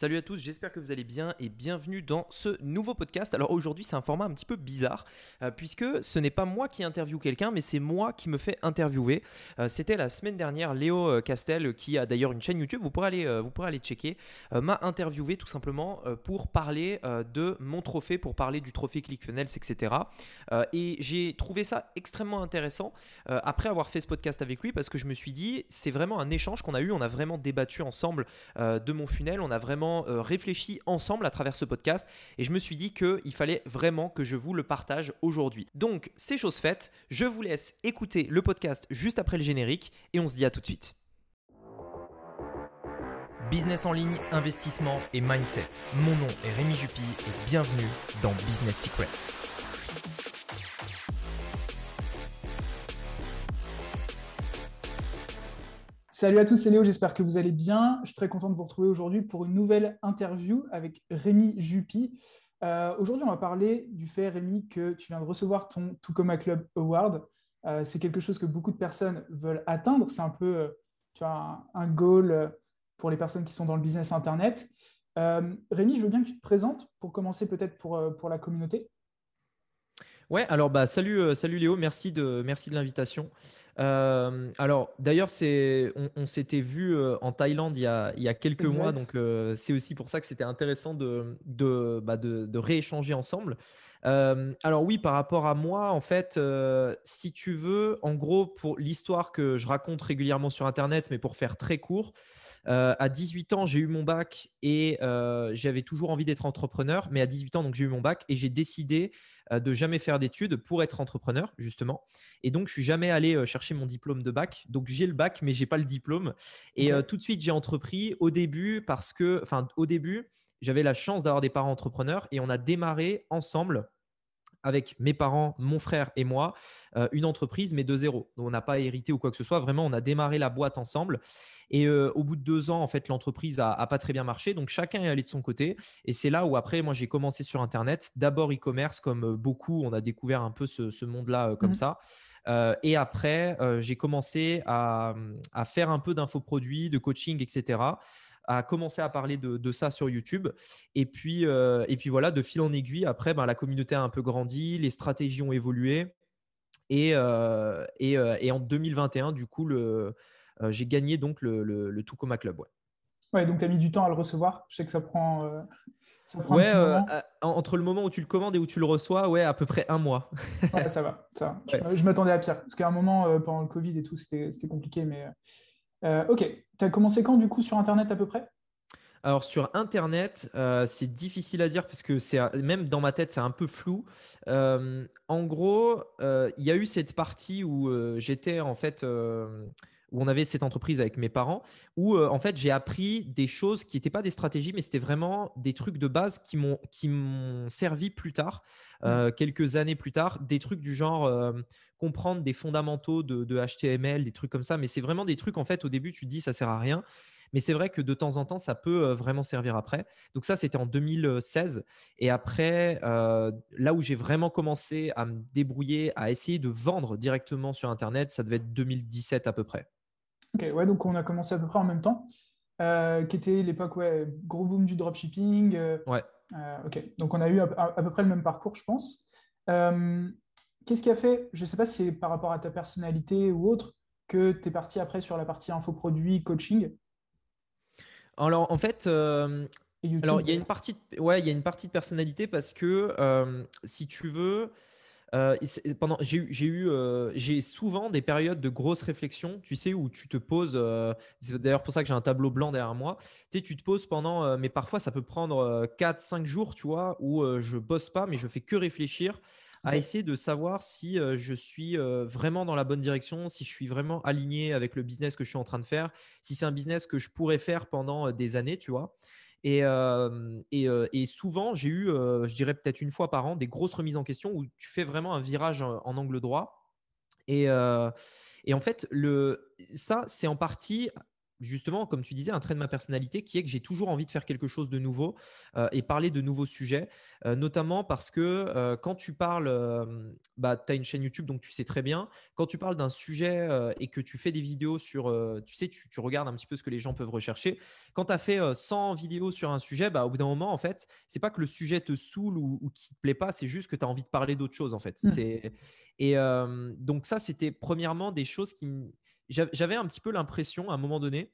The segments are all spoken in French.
Salut à tous, j'espère que vous allez bien et bienvenue dans ce nouveau podcast. Alors aujourd'hui c'est un format un petit peu bizarre euh, puisque ce n'est pas moi qui interviewe quelqu'un mais c'est moi qui me fais interviewer. Euh, C'était la semaine dernière Léo euh, Castel qui a d'ailleurs une chaîne YouTube, vous pourrez aller, vous pourrez aller checker, m'a interviewé tout simplement pour parler de mon trophée, pour parler du trophée ClickFunnels etc. Et j'ai trouvé ça extrêmement intéressant après avoir fait ce podcast avec lui parce que je me suis dit c'est vraiment un échange qu'on a eu, on a vraiment débattu ensemble de mon funnel, on a vraiment euh, réfléchi ensemble à travers ce podcast et je me suis dit qu'il fallait vraiment que je vous le partage aujourd'hui. Donc c'est chose faite, je vous laisse écouter le podcast juste après le générique et on se dit à tout de suite. Business en ligne, investissement et mindset. Mon nom est Rémi Jupy et bienvenue dans Business Secrets. Salut à tous, c'est Léo, j'espère que vous allez bien. Je suis très content de vous retrouver aujourd'hui pour une nouvelle interview avec Rémi Jupy. Euh, aujourd'hui, on va parler du fait, Rémi, que tu viens de recevoir ton Tucoma Club Award. Euh, c'est quelque chose que beaucoup de personnes veulent atteindre. C'est un peu euh, un, goal pour les personnes qui sont dans le business Internet. Rémi, je veux bien que tu te présentes pour commencer peut-être pour, pour la communauté. Ouais, alors bah salut, salut Léo, merci de, merci de l'invitation. Euh, alors d'ailleurs, c'est, on, on s'était vu euh, en Thaïlande il y a, il y a quelques Exact. mois, donc euh, c'est aussi pour ça que c'était intéressant de, de, bah, de, de rééchanger ensemble. Euh, alors oui, par rapport à moi, en fait, si tu veux, en gros, pour l'histoire que je raconte régulièrement sur Internet, mais pour faire très court, euh, à 18 ans, j'ai eu mon bac et euh, j'avais toujours envie d'être entrepreneur. Mais à 18 ans, donc j'ai eu mon bac et j'ai décidé euh, de jamais faire d'études pour être entrepreneur, justement. Et donc, je suis jamais allé chercher mon diplôme de bac. Donc, j'ai le bac, mais j'ai pas le diplôme. Et tout de suite, j'ai entrepris au début parce que, enfin, au début, j'avais la chance d'avoir des parents entrepreneurs et on a démarré ensemble avec mes parents, mon frère et moi, euh, une entreprise, mais de zéro. Donc, on n'a pas hérité ou quoi que ce soit. Vraiment, on a démarré la boîte ensemble. Et euh, au bout de deux ans, en fait, l'entreprise a, a pas très bien marché. Donc, chacun est allé de son côté. Et c'est là où, après, moi, j'ai commencé sur Internet. D'abord e-commerce, comme euh, beaucoup, on a découvert un peu ce, ce monde-là euh, comme Mhm. ça. Euh, et après, euh, j'ai commencé à, à faire un peu d'infoproduits, de coaching, etc à commencer à parler de, de ça sur YouTube. Et puis, euh, et puis voilà, de fil en aiguille, après, ben, la communauté a un peu grandi, les stratégies ont évolué. Et, euh, et, euh, et en 2021, du coup, le, j'ai gagné donc le, le, le Club. Ouais, Ouais, donc tu as mis du temps à le recevoir. Je sais que ça prend, euh, ça prend Ouais, euh, entre le moment où tu le commandes et où tu le reçois, ouais, à peu près un mois. Ouais, ça va. Ça va. Je, Ouais. je m'attendais à pire. Parce qu'à un moment, euh, pendant le Covid et tout, c'était c'était compliqué. Mais euh, ok. Tu as commencé quand, du coup, sur Internet à peu près? Alors sur Internet, euh, c'est difficile à dire parce que c'est même dans ma tête, c'est un peu flou. Euh, en gros, euh, il y a eu cette partie où j'étais en fait, où on avait cette entreprise avec mes parents, où en fait j'ai appris des choses qui n'étaient pas des stratégies, mais c'était vraiment des trucs de base qui m'ont qui m'ont servi plus tard, euh, quelques années plus tard, des trucs du genre comprendre des fondamentaux de, de HTML, des trucs comme ça. Mais c'est vraiment des trucs en fait au début tu te dis ça sert à rien. Mais c'est vrai que de temps en temps, ça peut euh, vraiment servir après. Donc ça, c'était en 2016. Et après, euh, là où j'ai vraiment commencé à me débrouiller, à essayer de vendre directement sur Internet, ça devait être 2017 à peu près. Ok, ouais, donc on a commencé à peu près en même temps. Euh, qui était l'époque, ouais, gros boom du dropshipping. euh, Ouais. ok, donc on a eu à, à- à peu près le même parcours, je pense. Qu'est-ce qui a fait, je ne sais pas si c'est par rapport à ta personnalité ou autre, que tu es parti après sur la partie infoproduit, coaching? Alors en fait, euh, alors il y a une partie, de, ouais, il y a une partie de personnalité parce que euh, si tu veux, euh, pendant, j'ai eu, euh, j'ai souvent des périodes de grosses réflexions, tu sais, où tu te poses. euh, c'est d'ailleurs pour ça que j'ai un tableau blanc derrière moi. Tu sais, tu te poses pendant, mais parfois ça peut prendre 4-5 jours, tu vois, où je bosse pas, mais je fais que réfléchir à essayer de savoir si euh, je suis euh, vraiment dans la bonne direction, si je suis vraiment aligné avec le business que je suis en train de faire, si c'est un business que je pourrais faire pendant euh, des années, tu vois. Et, souvent, j'ai eu, je dirais peut-être une fois par an, des grosses remises en question où tu fais vraiment un virage en, angle droit. Et, en fait, ça, c'est en partie justement, comme tu disais, un trait de ma personnalité qui est que j'ai toujours envie de faire quelque chose de nouveau euh, et parler de nouveaux sujets, euh, notamment parce que euh, quand tu parles, bah, tu as une chaîne YouTube, donc tu sais très bien, quand tu parles d'un sujet et que tu fais des vidéos sur, tu sais, tu, regardes un petit peu ce que les gens peuvent rechercher, quand tu as fait 100 vidéos sur un sujet, bah, au bout d'un moment, en fait, c'est pas que le sujet te saoule ou, ou qui te plaît pas, c'est juste que tu as envie de parler d'autre chose, en fait. Mmh. Et donc ça, c'était premièrement des choses qui j'avais un petit peu l'impression à un moment donné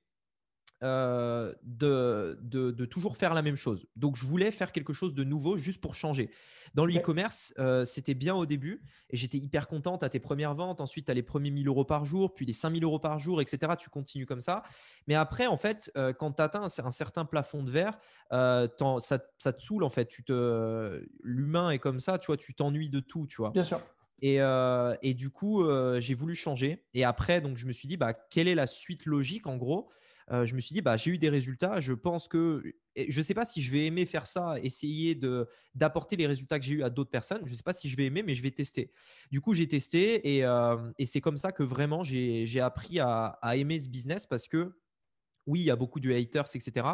euh, de, de, toujours faire la même chose. Donc, je voulais faire quelque chose de nouveau juste pour changer. Dans le e-commerce, euh, c'était bien au début et j'étais hyper contente à tes premières ventes. Ensuite, à les premiers 1000 euros par jour, puis les 5000 euros par jour, etc. Tu continues comme ça. Mais après, en fait, euh, quand tu atteins un, certain plafond de verre, ça, ça, te saoule en fait. Tu te, L'humain est comme ça, tu vois, tu t'ennuies de tout, tu vois. Bien sûr. Et, et, du coup, j'ai voulu changer. Et après, donc, je me suis dit, bah, quelle est la suite logique en gros? Je me suis dit, bah, j'ai eu des résultats. Je pense que je ne sais pas si je vais aimer faire ça, essayer d'apporter les résultats que j'ai eu à d'autres personnes. Je ne sais pas si je vais aimer, mais je vais tester. Du coup, j'ai testé et, c'est comme ça que vraiment j'ai appris à, aimer ce business parce que oui, il y a beaucoup de haters, etc.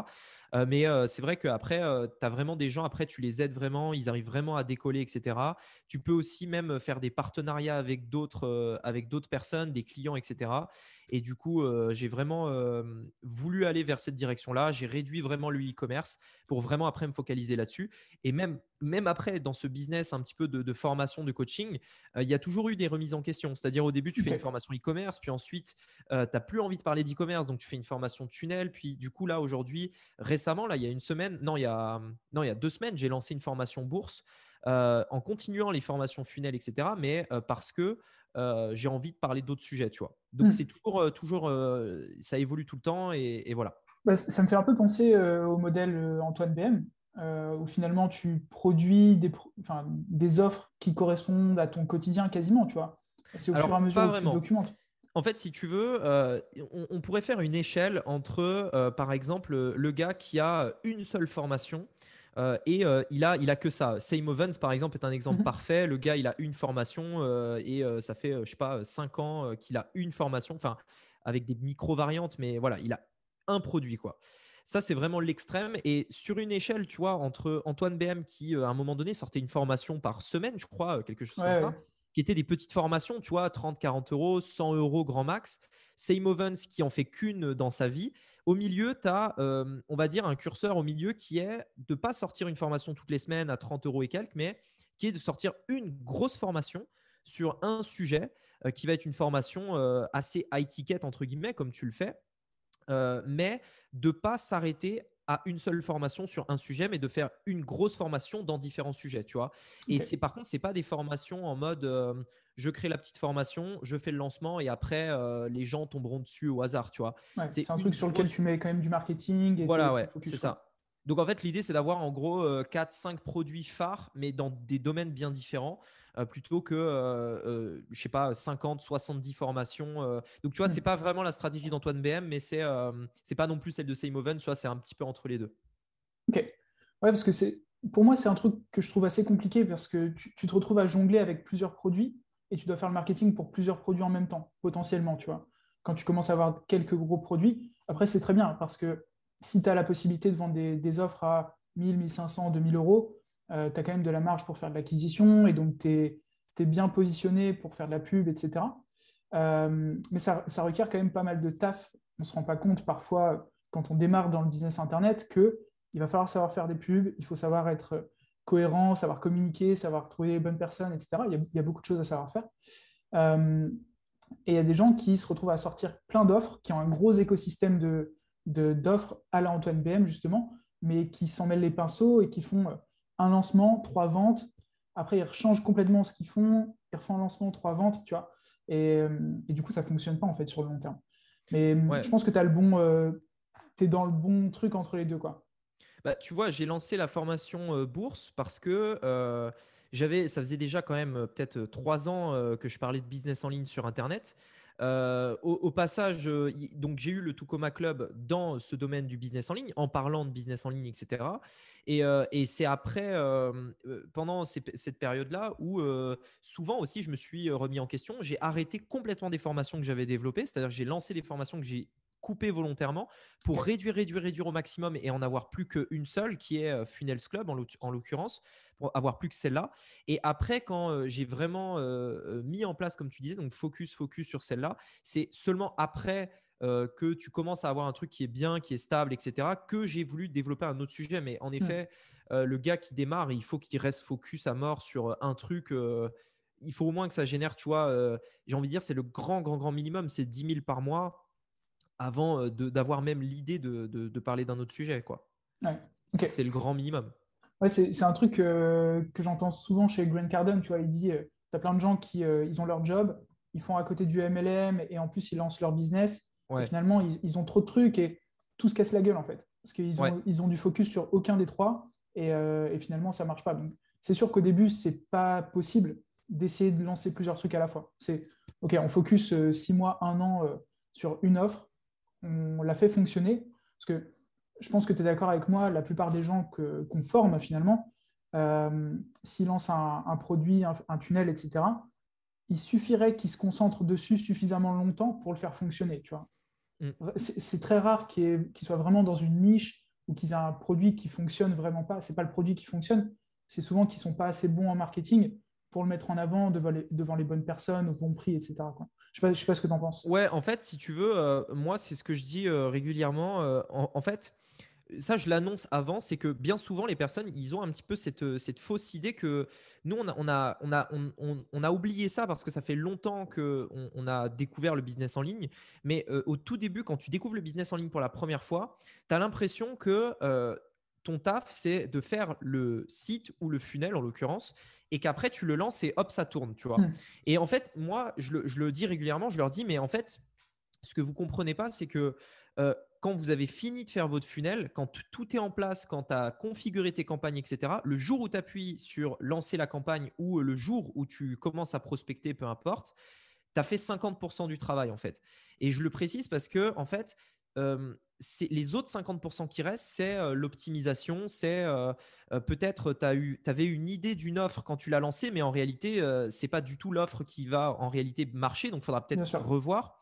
Euh, mais euh, c'est vrai qu'après, euh, tu as vraiment des gens, après, tu les aides vraiment, ils arrivent vraiment à décoller, etc. Tu peux aussi même faire des partenariats avec d'autres, avec d'autres personnes, des clients, etc. Et du coup, j'ai vraiment voulu aller vers cette direction-là. J'ai réduit vraiment le e-commerce pour vraiment après me focaliser là-dessus. Et même, même après, dans ce business un petit peu de, formation, de coaching, il y a toujours eu des remises en question. C'est-à-dire au début, tu fais une formation e-commerce, puis ensuite, tu n'as plus envie de parler d'e-commerce, donc tu fais une formation tunnel. Puis du coup, là, aujourd'hui, récemment, là, il y a une semaine, non, il y a, non, il y a deux semaines, j'ai lancé une formation bourse euh, en continuant les formations funnel, etc. Mais euh, parce que euh, j'ai envie de parler d'autres sujets, tu vois. Donc, hmm. c'est toujours, toujours ça évolue tout le temps et, voilà. Bah, ça me fait un peu penser au modèle Antoine BM, où finalement tu produis des, enfin, des offres qui correspondent à ton quotidien quasiment, tu vois. C'est au fur et à mesure que tu documentes en fait, si tu veux, euh, on, pourrait faire une échelle entre, euh, par exemple, le gars qui a une seule formation euh, et il a, il a que ça. Same Ovens, par exemple, est un exemple mhm. parfait. Le gars, il a une formation et ça fait, je sais pas, 5 ans qu'il a une formation, enfin, avec des micro-variantes, mais voilà, il a un produit, quoi. Ça, c'est vraiment l'extrême. Et sur une échelle, tu vois, entre Antoine BM qui, à un moment donné, sortait une formation par semaine, je crois, quelque chose comme ça, qui étaient des petites formations, tu vois, 30, 40 euros, 100 euros grand max. Same Ovens qui en fait qu'une dans sa vie. Au milieu, tu as, euh, on va dire, un curseur au milieu qui est de pas sortir une formation toutes les semaines à 30 euros et quelques, mais qui est de sortir une grosse formation sur un sujet euh, qui va être une formation euh, assez high ticket, entre guillemets, comme tu le fais, mais de pas s'arrêter à une seule formation sur un sujet, mais de faire une grosse formation dans différents sujets, tu vois. Et c'est par contre, c'est pas des formations en mode euh, je crée la petite formation, je fais le lancement et après euh, les gens tomberont dessus au hasard, tu vois. c'est un truc sur lequel tu mets quand même du marketing. Et voilà, ouais, c'est ça. Donc en fait, l'idée c'est d'avoir en gros 4-5 euh, produits phares, mais dans des domaines bien différents. Euh, plutôt que, euh, euh, je sais pas, 50, 70 formations. Donc, tu vois, c'est hmm. pas vraiment la stratégie d'Antoine BM, mais c'est c'est pas non plus celle de Seymour tu vois, c'est un petit peu entre les deux. Ok. Ouais, parce que c'est pour moi, c'est un truc que je trouve assez compliqué parce que tu, te retrouves à jongler avec plusieurs produits et tu dois faire le marketing pour plusieurs produits en même temps, potentiellement, tu vois. Quand tu commences à avoir quelques gros produits, après, c'est très bien parce que si tu as la possibilité de vendre des, des offres à 1000, 1500, 2000 euros, euh, tu as quand même de la marge pour faire de l'acquisition et donc tu es, bien positionné pour faire de la pub, etc. Euh, mais ça, requiert quand même pas mal de taf. On ne se rend pas compte parfois, quand on démarre dans le business Internet, qu'il va falloir savoir faire des pubs, il faut savoir être cohérent, savoir communiquer, savoir trouver les bonnes personnes, etc. Il y a, beaucoup de choses à savoir faire. Euh, et il y a des gens qui se retrouvent à sortir plein d'offres, qui ont un gros écosystème d'offres de, d'offres à la Antoine BM, justement, mais qui s'en mêlent les pinceaux et qui font un lancement, trois ventes. Après, ils changent complètement ce qu'ils font. Ils refont un lancement, trois ventes, tu vois. Et, euh, du coup, ça ne fonctionne pas, en fait, sur le long terme. Mais je pense que tu as le bon... Euh, es dans le bon truc entre les deux, quoi. Bah, tu vois, j'ai lancé la formation euh, bourse parce que j'avais, ça faisait déjà quand même peut-être trois ans que je parlais de business en ligne sur Internet. Euh, au, passage, euh, donc j'ai eu le Tucoma Club dans ce domaine du business en ligne, en parlant de business en ligne, etc. Euh, et, c'est après, pendant cette période-là, où souvent aussi je me suis remis en question. J'ai arrêté complètement des formations que j'avais développées, c'est-à-dire j'ai lancé des formations que j'ai couper volontairement pour réduire, réduire, réduire au maximum et en avoir plus qu'une seule qui est Funnels Club en l'occurrence, pour avoir plus que celle-là. Et après, quand j'ai vraiment mis en place, comme tu disais, donc focus, focus sur celle-là, c'est seulement après que tu commences à avoir un truc qui est bien, qui est stable, etc., que j'ai voulu développer un autre sujet. Mais en effet, le gars qui démarre, il faut qu'il reste focus à mort sur un truc. il faut au moins que ça génère, tu vois, j'ai envie de dire, c'est le grand, grand, grand minimum, c'est 10 000 par mois avant d'avoir même l'idée de, parler d'un autre sujet. quoi. C'est le grand minimum. Ouais, c'est un truc que j'entends souvent chez Grant Cardone. Tu vois, il dit tu as plein de gens qui ils ont leur job, ils font à côté du MLM et en plus ils lancent leur business. finalement, ils, ont trop de trucs et tout se casse la gueule en fait. Parce qu'ils ont, ils ont du focus sur aucun des trois et, finalement ça marche pas. Donc c'est sûr qu'au début, c'est pas possible d'essayer de lancer plusieurs trucs à la fois. C'est OK, on focus six mois, un an sur une offre on l'a fait fonctionner. Parce que je pense que tu es d'accord avec moi, la plupart des gens qu'on forme finalement, euh, s'ils lancent un, produit, un, tunnel, etc., il suffirait qu'ils se concentrent dessus suffisamment longtemps pour le faire fonctionner. Tu vois. Mm. C'est très rare qu'ils soient vraiment dans une niche ou qu'ils aient un produit qui fonctionne vraiment pas. Ce n'est pas le produit qui fonctionne, c'est souvent qu'ils ne sont pas assez bons en marketing pour le mettre en avant devant les, bonnes personnes, au bon prix, etc. Je ne sais, pas ce que tu en penses. Ouais, en fait, si tu veux, euh, moi, c'est ce que je dis euh, régulièrement. Euh, en, fait, ça, je l'annonce avant, c'est que bien souvent, les personnes, ils ont un petit peu cette, fausse idée que nous, on, a oublié ça parce que ça fait longtemps qu'on on a découvert le business en ligne. Mais au tout début, quand tu découvres le business en ligne pour la première fois, tu as l'impression que ton taf, c'est de faire le site ou le funnel en l'occurrence, et qu'après tu le lances et hop, ça tourne, tu vois. Et en fait, moi, je le, dis régulièrement, je leur dis, mais en fait, ce que vous comprenez pas, c'est que euh, quand vous avez fini de faire votre funnel, quand tout est en place, quand tu as configuré tes campagnes, etc., le jour où tu appuies sur lancer la campagne ou le jour où tu commences à prospecter, peu importe, tu as fait 50% du travail en fait. Et je le précise parce que en fait, euh, les autres 50% qui restent, c'est euh, l'optimisation, c'est euh, peut-être tu avais une idée d'une offre quand tu l'as lancée, mais en réalité, ce c'est pas du tout l'offre qui va en réalité marcher, donc il faudra peut-être revoir.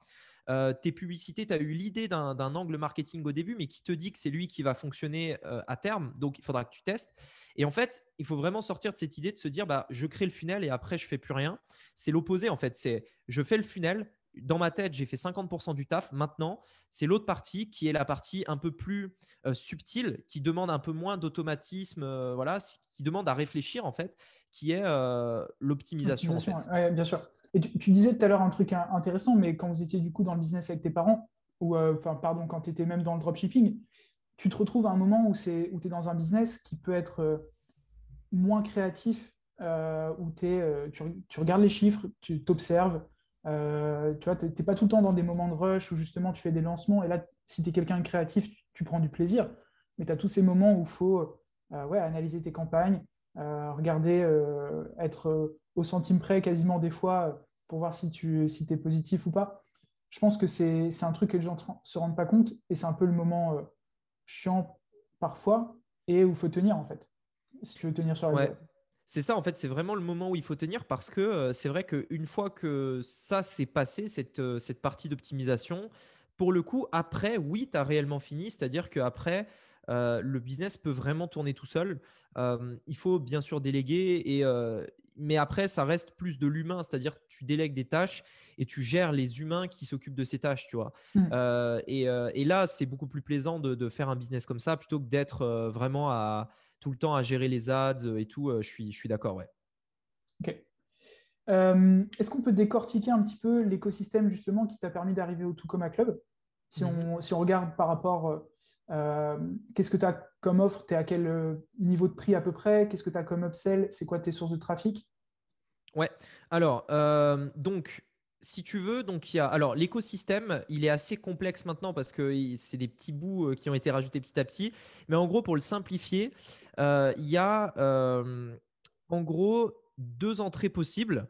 tes publicités, tu as eu l'idée d'un angle marketing au début, mais qui te dit que c'est lui qui va fonctionner à terme, donc il faudra que tu testes. Et en fait, il faut vraiment sortir de cette idée de se dire, bah, je crée le funnel et après, je fais plus rien. C'est l'opposé, en fait. C'est je fais le funnel, dans ma tête, j'ai fait 50% du taf. Maintenant, c'est l'autre partie qui est la partie un peu plus euh, subtile, qui demande un peu moins d'automatisme, euh, voilà, qui demande à réfléchir en fait, qui est euh, l'optimisation. bien sûr. Et tu, disais tout à l'heure un truc intéressant, mais quand vous étiez du coup dans le business avec tes parents, ou pardon, quand tu étais même dans le dropshipping, tu te retrouves à un moment où, où tu es dans un business qui peut être moins créatif, où es, tu, tu, regardes les chiffres, tu t'observes, euh, tu vois, tu n'es pas tout le temps dans des moments de rush où justement tu fais des lancements. Et là, si tu es quelqu'un de créatif, tu, prends du plaisir. Mais tu as tous ces moments où il faut euh, ouais, analyser tes campagnes, euh, regarder, être au centime près quasiment des fois pour voir si tu si es positif ou pas. Je pense que c'est un truc que les gens ne se rendent pas compte et c'est un peu le moment chiant parfois et où il faut tenir en fait. Si tu veux tenir sur la c'est ça, en fait, c'est vraiment le moment où il faut tenir parce que euh, c'est vrai qu'une fois que ça s'est passé, cette, euh, cette partie d'optimisation, pour le coup, après, oui, tu as réellement fini. C'est-à-dire qu'après, euh, le business peut vraiment tourner tout seul. il faut bien sûr déléguer, et, mais après, ça reste plus de l'humain. C'est-à-dire que tu délègues des tâches et tu gères les humains qui s'occupent de ces tâches, tu vois. Mmh. Et, et, là, c'est beaucoup plus plaisant de, de, faire un business comme ça plutôt que d'être vraiment à tout le temps à gérer les ads et tout, euh, je suis, je suis d'accord, ouais. Ok. Euh, est-ce qu'on peut décortiquer un petit peu l'écosystème justement qui t'a permis d'arriver au Tucoma Club? Si on, mhm. si on, regarde par rapport, euh, qu'est-ce que tu as comme offre? Tu es à quel niveau de prix à peu près? Qu'est-ce que tu as comme upsell? C'est quoi tes sources de trafic? Ouais, alors, donc, si tu veux, donc il y a alors l'écosystème, il est assez complexe maintenant parce que c'est des petits bouts qui ont été rajoutés petit à petit. Mais en gros, pour le simplifier, euh, il y a euh, en gros deux entrées possibles.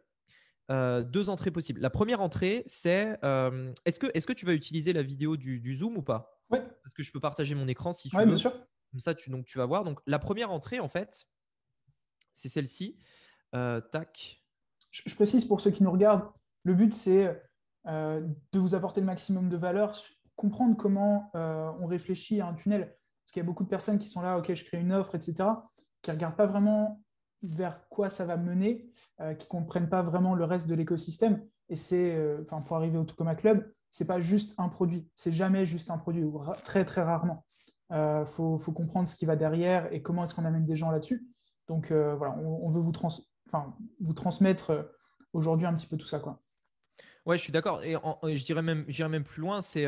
Euh, deux entrées possibles. La première entrée, c'est est-ce que, est que tu vas utiliser la vidéo du, Zoom ou pas? Oui. Parce que je peux partager mon écran si tu veux. bien sûr. Comme ça, tu, donc, tu vas voir. Donc, la première entrée, en fait, c'est celle-ci. tac. Je, précise pour ceux qui nous regardent, le but, c'est de vous apporter le maximum de valeur comprendre comment on réfléchit à un tunnel. Parce qu'il y a beaucoup de personnes qui sont là, OK, je crée une offre, etc., qui ne regardent pas vraiment vers quoi ça va mener, qui ne comprennent pas vraiment le reste de l'écosystème. Et c'est, pour arriver au Tokoma Club, c'est pas juste un produit. C'est jamais juste un produit, ou très très rarement. Il euh, faut, comprendre ce qui va derrière et comment est-ce qu'on amène des gens là-dessus. Donc euh, voilà, on, veut vous, enfin, vous transmettre euh, aujourd'hui un petit peu tout ça. Quoi. Ouais, je suis d'accord. Et je dirais même, j'irais même plus loin, c'est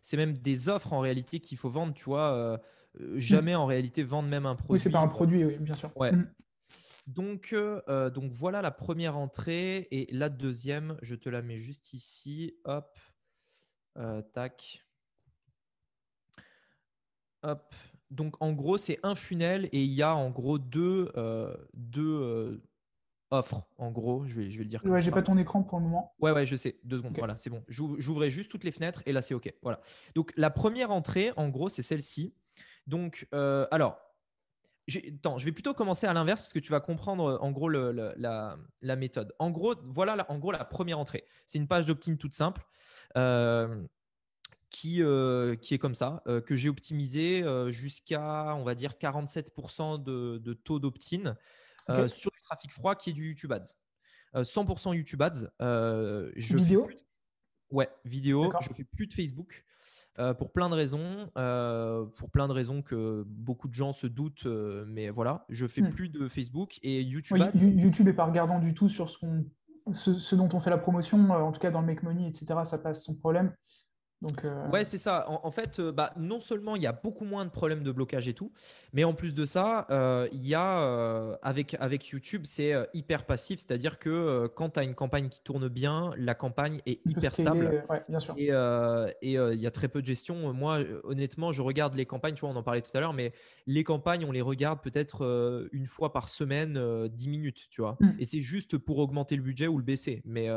c'est même des offres en réalité qu'il faut vendre, tu vois. jamais en réalité vendre même un produit. Oui, c'est pas un produit, oui, bien sûr. Ouais. Mm. Donc, donc voilà la première entrée et la deuxième, je te la mets juste ici. Hop, tac. Hop. Donc en gros, c'est un funnel et il y a en gros deux, euh, deux euh, offres. En gros, je vais, je vais le dire. Ouais, j'ai pas ton écran pour le moment. Ouais, ouais, je sais. Deux secondes. Voilà, c'est bon. J'ouvrais juste toutes les fenêtres et là, c'est OK. Voilà. Donc la première entrée, en gros, c'est celle-ci. Donc, euh, alors, Attends, je vais plutôt commencer à l'inverse parce que tu vas comprendre en gros la, la, méthode. En gros, voilà en gros la première entrée. C'est une page d'opt-in toute simple. Euh, qui, euh, qui est comme ça, euh, que j'ai optimisé euh, jusqu'à, on va dire, 47% de, de, taux d'opt-in sur du trafic froid qui est du YouTube Ads. 100% YouTube Ads. je vidéo fais Ouais, vidéo. Je fais plus de Facebook. pour plein de raisons, pour plein de raisons que beaucoup de gens se doutent, mais voilà, je fais hmm. plus de Facebook et YouTube. Ads, YouTube est pas regardant du tout sur ce, ce, ce, dont on fait la promotion, en tout cas dans le Make Money, etc. Ça passe sans problème. Donc, euh, Ouais, c'est ça. En, fait, euh, bah, non seulement il y a beaucoup moins de problèmes de blocage et tout, mais en plus de ça, euh, il y a avec, avec YouTube, c'est hyper passif. C'est-à-dire que quand tu as une campagne qui tourne bien, la campagne est hyper stable. bien sûr. Et il y a très peu de gestion. Moi, honnêtement, je regarde les campagnes, tu vois, on en parlait tout à l'heure, mais les campagnes, on les regarde peut-être une fois par semaine, 10 minutes, tu vois. Mm. Et c'est juste pour augmenter le budget ou le baisser. Mais,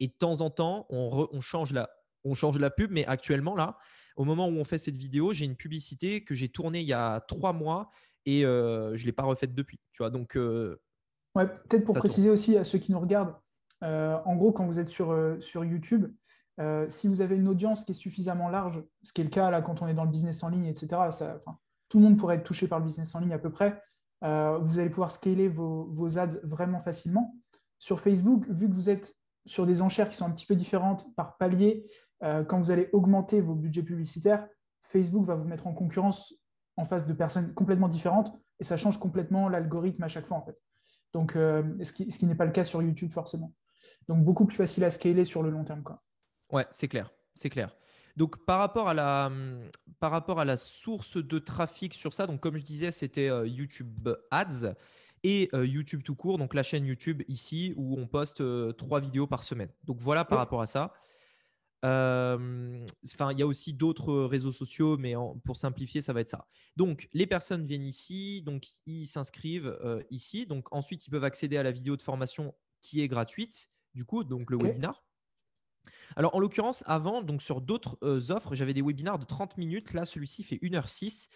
et de temps en temps, on, on change la on change la pub, mais actuellement, là, au moment où on fait cette vidéo, j'ai une publicité que j'ai tournée il y a trois mois et euh, je ne l'ai pas refaite depuis. Tu vois, donc. Euh, ouais, peut-être pour préciser aussi à ceux qui nous regardent, euh, en gros, quand vous êtes sur, sur YouTube, si vous avez une audience qui est suffisamment large, ce qui est le cas là quand on est dans le business en ligne, etc., ça, tout le monde pourrait être touché par le business en ligne à peu près. vous allez pouvoir scaler vos, vos ads vraiment facilement. Sur Facebook, vu que vous êtes sur des enchères qui sont un petit peu différentes par palier, euh, quand vous allez augmenter vos budgets publicitaires, Facebook va vous mettre en concurrence en face de personnes complètement différentes et ça change complètement l'algorithme à chaque fois en fait. Donc, euh, ce qui, n'est pas le cas sur YouTube forcément. Donc, beaucoup plus facile à scaler sur le long terme. Quoi. Ouais, c'est clair, c'est clair. Donc, par rapport, à la, par rapport à la source de trafic sur ça, donc comme je disais, c'était euh, YouTube Ads et YouTube tout court, donc la chaîne YouTube ici où on poste trois vidéos par semaine. Donc voilà par rapport à ça. Enfin, il y a aussi d'autres réseaux sociaux, mais pour simplifier, ça va être ça. Donc, les personnes viennent ici, donc ils s'inscrivent ici. Donc, ensuite, ils peuvent accéder à la vidéo de formation qui est gratuite, du coup, donc le webinar. Alors, en l'occurrence, avant, donc sur d'autres offres, j'avais des webinars de 30 minutes. Là, celui-ci fait 1h06.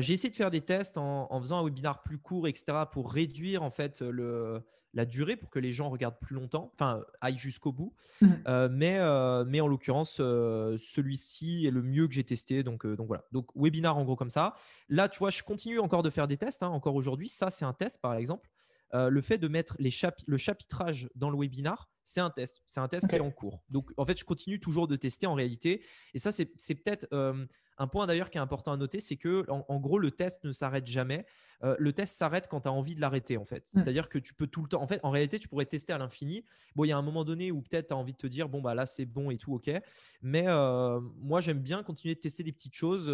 J'ai essayé de faire des tests en, en, faisant un webinar plus court, etc., pour réduire en fait le, la durée pour que les gens regardent plus longtemps, enfin aillent jusqu'au bout. Mmh. Euh, mais, euh, mais en l'occurrence, euh, celui-ci est le mieux que j'ai testé. Donc, donc voilà. Donc webinar en gros comme ça. Là, tu vois, je continue encore de faire des tests, hein, encore aujourd'hui. Ça, c'est un test par exemple. Le fait de mettre les le chapitrage dans le webinar, c'est un test. C'est un test qui est en cours. Donc, en fait, je continue toujours de tester en réalité. Et ça, c'est peut-être un point d'ailleurs qui est important à noter, c'est que en, gros, le test ne s'arrête jamais. Euh, le test s'arrête quand tu as envie de l'arrêter, en fait. Mmh. C'est-à-dire que tu peux tout le temps. En fait, en réalité, tu pourrais tester à l'infini. Bon, il y a un moment donné où peut-être tu as envie de te dire, bon, bah là, c'est bon et tout, ok. Mais euh, moi, j'aime bien continuer de tester des petites choses.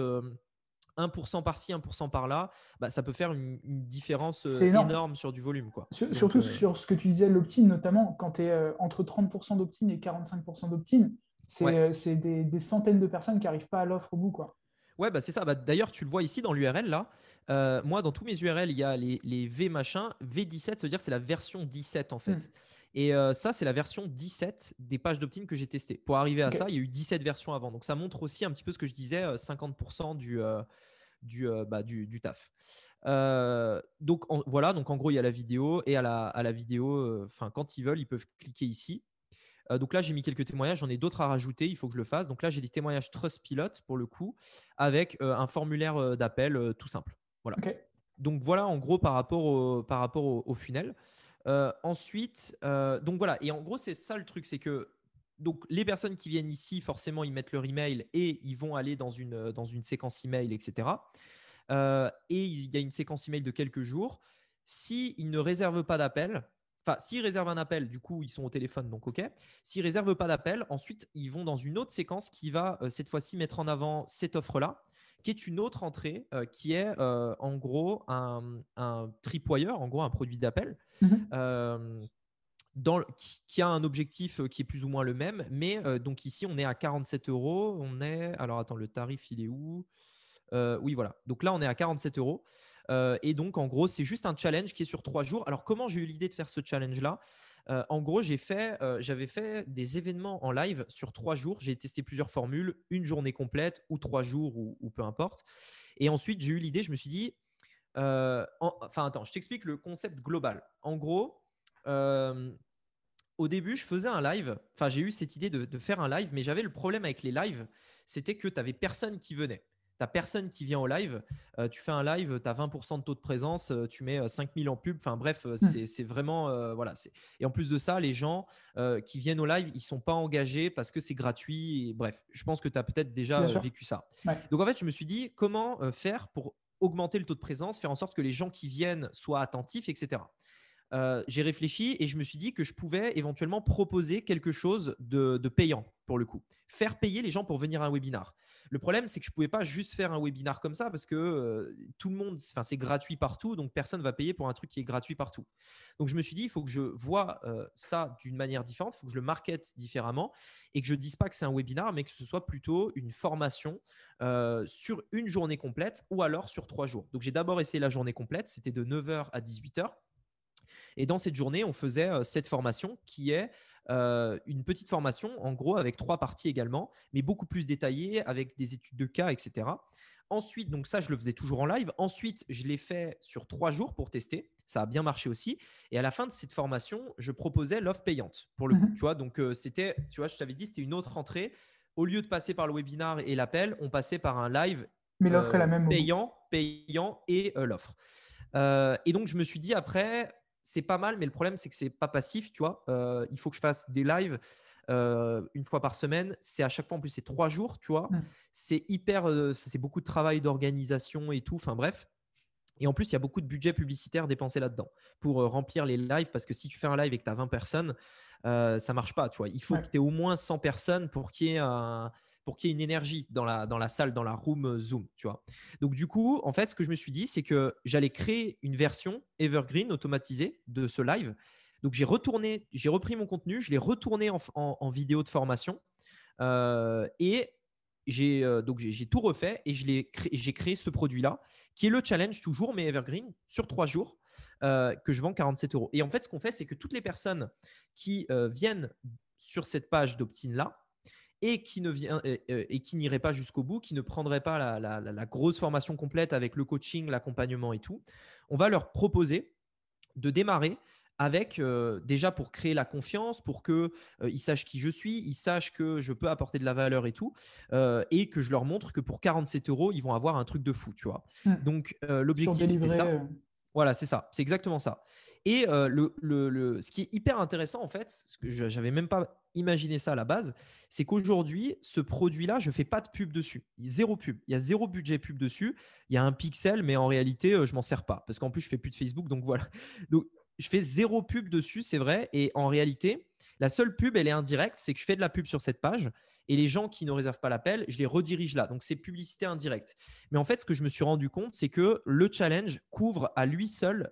1% par-ci, 1% par-là, bah, ça peut faire une, différence euh, énorme. sur du volume. Quoi. surtout sur ce que tu disais, l'opt-in, notamment, quand tu es entre 30% d'opt-in et 45% d'opt-in, c'est des, centaines de personnes qui n'arrivent pas à l'offre au bout. Quoi. Ouais, bah c'est ça. Bah, D'ailleurs, tu le vois ici dans l'URL là. Euh, moi, dans tous mes URL, il y a les, V machin. V17, ça veut dire c'est la version 17 en fait. Hmm. Et euh, ça, c'est la version 17 des pages d'opt-in que j'ai testées. Pour arriver à ça, il y a eu 17 versions avant. Donc ça montre aussi un petit peu ce que je disais, 50% euh, du, du, bah, du, du, taf. donc voilà, donc en gros, il y a la vidéo et à la, à la vidéo, enfin quand ils veulent, ils peuvent cliquer ici donc là, j'ai mis quelques témoignages, j'en ai d'autres à rajouter, il faut que je le fasse. Donc là, j'ai des témoignages Trustpilot pour le coup, avec un formulaire d'appel tout simple. Voilà. Donc voilà, en gros, par rapport au, par rapport au, funnel. ensuite, donc voilà, et en gros, c'est ça le truc, c'est que donc les personnes qui viennent ici, forcément, ils mettent leur email et ils vont aller dans une, dans une séquence email, etc. et il y a une séquence email de quelques jours. S'ils ne réservent pas d'appel, Enfin, s'ils réservent un appel, du coup, ils sont au téléphone, donc OK. S'ils réservent pas d'appel, ensuite, ils vont dans une autre séquence qui va euh, cette fois-ci mettre en avant cette offre-là, qui est une autre entrée, euh, qui est euh, en gros un, un, tripwire, en gros un produit d'appel. Mhm. Qui, a un objectif qui est plus ou moins le même, mais donc ici on est à 47 euros. On est alors attends le tarif il est où? Oui voilà. Donc là on est à 47 euros. Euh, et donc, en gros, c'est juste un challenge qui est sur trois jours. Alors, comment j'ai eu l'idée de faire ce challenge-là? Euh, En gros, j'ai fait, euh, j'avais fait des événements en live sur trois jours. J'ai testé plusieurs formules, une journée complète ou trois jours ou, peu importe. Et ensuite, j'ai eu l'idée, je me suis dit, enfin, attends, je t'explique le concept global. En gros, au début, je faisais un live. Enfin, j'ai eu cette idée de, de, faire un live, mais j'avais le problème avec les lives, c'était que tu n'avais personne qui venait tu personne qui vient au live. Euh, tu fais un live, tu as 20% de taux de présence, euh, tu mets 5000 euh, en pub. Enfin bref, c'est vraiment. voilà. Et en plus de ça, les gens qui viennent au live, ils sont pas engagés parce que c'est gratuit. bref, je pense que tu as peut-être déjà vécu ça. Donc en fait, je me suis dit comment faire pour augmenter le taux de présence, faire en sorte que les gens qui viennent soient attentifs, etc. j'ai réfléchi et je me suis dit que je pouvais éventuellement proposer quelque chose de, payant pour le coup. Faire payer les gens pour venir à un webinar. Le problème, c'est que je ne pouvais pas juste faire un webinar comme ça parce que euh, tout le monde, c'est gratuit partout, donc personne ne va payer pour un truc qui est gratuit partout. Donc je me suis dit, il faut que je vois euh, ça d'une manière différente, il faut que je le market différemment et que je ne dise pas que c'est un webinar, mais que ce soit plutôt une formation euh, sur une journée complète ou alors sur trois jours. Donc j'ai d'abord essayé la journée complète, c'était de 9h à 18h. Et dans cette journée, on faisait cette formation qui est euh, une petite formation, en gros, avec trois parties également, mais beaucoup plus détaillée, avec des études de cas, etc. Ensuite, donc ça, je le faisais toujours en live. Ensuite, je l'ai fait sur trois jours pour tester. Ça a bien marché aussi. Et à la fin de cette formation, je proposais l'offre payante pour le coup. Mhm. Tu vois, donc euh, c'était, tu vois, je t'avais dit, c'était une autre entrée. Au lieu de passer par le webinar et l'appel, on passait par un live. Mais l'offre est la euh, même. Payant, payant et l'offre. et donc, je me suis dit après, c'est pas mal, mais le problème, c'est que c'est pas passif, tu vois. Euh, il faut que je fasse des lives euh, une fois par semaine. C'est à chaque fois, en plus, c'est trois jours, tu vois. Mmh. C'est hyper, euh, c'est beaucoup de travail d'organisation et tout. Enfin, bref. Et en plus, il y a beaucoup de budget publicitaire dépensé là-dedans pour remplir les lives parce que si tu fais un live et que tu as 20 personnes, ça marche pas, tu vois. Il faut que tu aies au moins 100 personnes pour qu'il y ait un pour qu'il y ait une énergie dans la, salle, dans la room euh, Zoom, tu vois. Donc du coup, en fait, ce que je me suis dit, c'est que j'allais créer une version evergreen automatisée de ce live. Donc j'ai retourné, j'ai repris mon contenu, je l'ai retourné en, vidéo de formation euh, et j'ai euh, j'ai tout refait et j'ai créé ce produit-là qui est le challenge toujours, mais evergreen sur trois jours. que je vends 47 euros. Et en fait, ce qu'on fait, c'est que toutes les personnes qui viennent sur cette page d'opt-in là, et qui ne vient et, qui n'irait pas jusqu'au bout, qui ne prendrait pas la, grosse formation complète avec le coaching, l'accompagnement et tout, on va leur proposer de démarrer avec euh, déjà pour créer la confiance, pour qu'ils euh, sachent qui je suis, ils sachent que je peux apporter de la valeur et tout, euh, et que je leur montre que pour 47 euros, ils vont avoir un truc de fou, tu vois. Mmh. Donc l'objectif c'était ça. Voilà, c'est ça, c'est exactement ça. Et le, le, ce qui est hyper intéressant en fait, ce que j'avais même pas imaginé ça à la base, c'est qu'aujourd'hui, ce produit-là, je fais pas de pub dessus. Zéro pub. Il y a zéro budget pub dessus. Il y a un pixel, mais en réalité, je m'en sers pas parce qu'en plus, je fais plus de Facebook. Donc voilà. Je fais zéro pub dessus, c'est vrai. Et en réalité, la seule pub, elle est indirecte. C'est que je fais de la pub sur cette page et les gens qui ne réservent pas l'appel, je les redirige là. Donc, c'est publicité indirecte. Mais en fait, ce que je me suis rendu compte, c'est que le challenge couvre à lui seul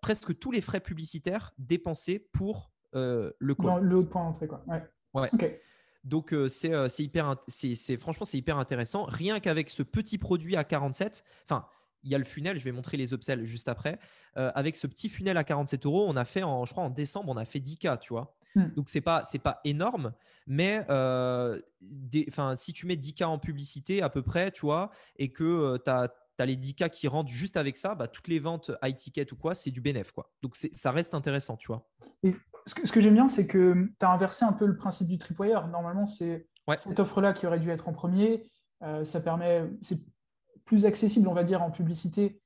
presque tous les frais publicitaires dépensés pour euh, le call. le haut point d'entrée, quoi. Ouais. ouais. Donc, euh, euh, c'est hyper, c'est franchement, c'est hyper intéressant. Rien qu'avec ce petit produit à 47, enfin, il y a le funnel, je vais montrer les upsells juste après. avec ce petit funnel à 47 euros, on a fait, en, je crois, en décembre, on a fait 10K, tu vois. Hmm. Donc, ce n'est pas, pas énorme, mais euh, si tu mets 10K en publicité à peu près, tu vois, et que euh, tu as tu as les 10K qui rentrent juste avec ça, bah, toutes les ventes high ticket ou quoi, c'est du bénéf. Quoi. Donc ça reste intéressant, tu vois. ce que, j'aime bien, c'est que tu as inversé un peu le principe du tripwire. Normalement, c'est cette offre-là qui aurait dû être en premier. Euh, ça permet, c'est plus accessible, on va dire, en publicité,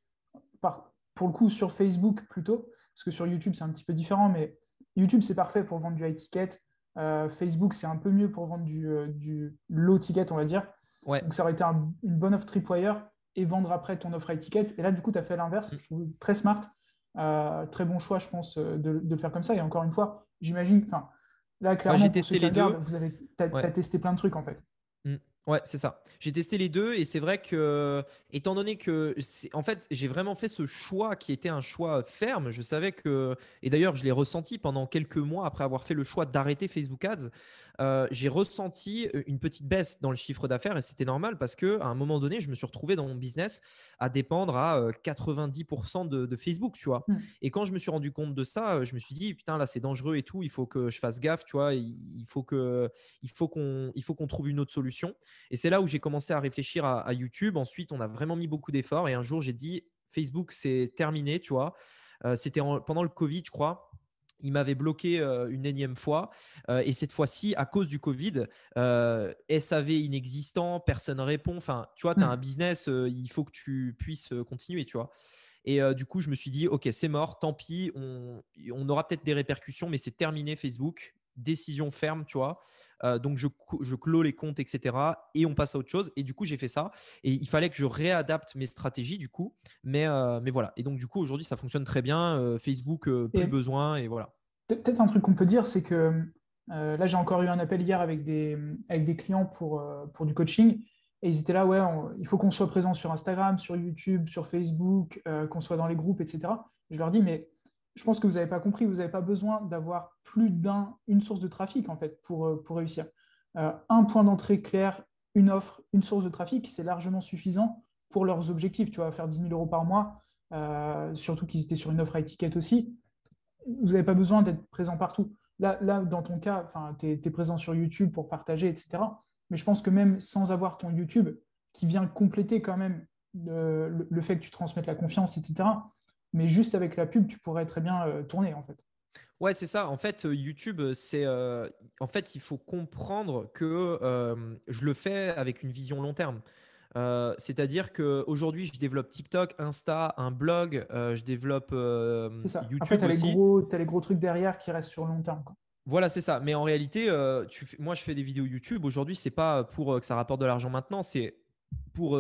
par, pour le coup, sur Facebook plutôt, parce que sur YouTube, c'est un petit peu différent, mais YouTube, c'est parfait pour vendre du high ticket. Euh, Facebook, c'est un peu mieux pour vendre du, euh, du low ticket, on va dire. Donc, ça aurait été une bonne offre tripwire et vendre après ton offre high ticket. Et là, du coup, tu as fait l'inverse. Je trouve très smart. Euh, très bon choix, je pense, de, de, le faire comme ça. Et encore une fois, j'imagine, enfin, là, clairement, j'ai testé les deux. vous avez, as, testé plein de trucs en fait. Ouais, c'est ça. J'ai testé les deux et c'est vrai que, étant donné que, en fait, j'ai vraiment fait ce choix qui était un choix ferme. Je savais que, et d'ailleurs, je l'ai ressenti pendant quelques mois après avoir fait le choix d'arrêter Facebook Ads. Euh, j'ai ressenti une petite baisse dans le chiffre d'affaires et c'était normal parce que à un moment donné, je me suis retrouvé dans mon business à dépendre à 90% de, Facebook, tu vois. Mmh. Et quand je me suis rendu compte de ça, je me suis dit putain là c'est dangereux et tout, il faut que je fasse gaffe, tu vois. Il faut que il faut qu'on il faut qu'on trouve une autre solution. Et c'est là où j'ai commencé à réfléchir à, à YouTube. Ensuite, on a vraiment mis beaucoup d'efforts et un jour j'ai dit Facebook c'est terminé, tu vois. Euh, c'était pendant le Covid, je crois il m'avait bloqué euh, une énième fois. Euh, et cette fois-ci, à cause du Covid, euh, SAV inexistant, personne ne répond. Enfin, tu vois, tu as hmm. un business, il faut que tu puisses continuer, tu vois. Et du coup, je me suis dit, OK, c'est mort, tant pis, on, on aura peut-être des répercussions, mais c'est terminé Facebook. Décision ferme, tu vois. Euh, donc, je, je clôt les comptes, etc. Et on passe à autre chose. Et du coup, j'ai fait ça. Et il fallait que je réadapte mes stratégies, du coup. Mais, euh, mais voilà. Et donc, du coup, aujourd'hui, ça fonctionne très bien. Euh, Facebook, plus besoin. Et voilà. Peut-être un truc qu'on peut dire, c'est que là, j'ai encore eu un appel hier avec des, avec des clients pour, pour du coaching. Et ils étaient là, ouais, il faut qu'on soit présent sur Instagram, sur YouTube, sur Facebook, qu'on soit dans les groupes, etc. je leur dis, mais je pense que vous n'avez pas compris, vous n'avez pas besoin d'avoir plus d'une source de trafic en fait pour, euh, pour réussir. Euh, un point d'entrée clair, une offre, une source de trafic, c'est largement suffisant pour leurs objectifs. Tu vas faire 10 000 euros par mois, euh, surtout qu'ils étaient sur une offre à étiquette aussi. Vous n'avez pas besoin d'être présent partout. Là, là, dans ton cas, tu es, présent sur YouTube pour partager, etc. Mais je pense que même sans avoir ton YouTube, qui vient compléter quand même le fait que tu transmettes la confiance, etc., mais juste avec la pub, tu pourrais très bien euh, tourner en fait. Ouais, c'est ça. En fait, euh, YouTube, c'est euh, en fait, il faut comprendre que je le fais avec une vision long terme. C'est-à-dire qu'aujourd'hui, je développe TikTok, Insta, un blog, je développe YouTube Après, tu as, as, les gros trucs derrière qui restent sur long terme. Voilà, c'est ça. Mais en réalité, tu moi, je fais des vidéos YouTube. Aujourd'hui, c'est pas pour que ça rapporte de l'argent maintenant, c'est pour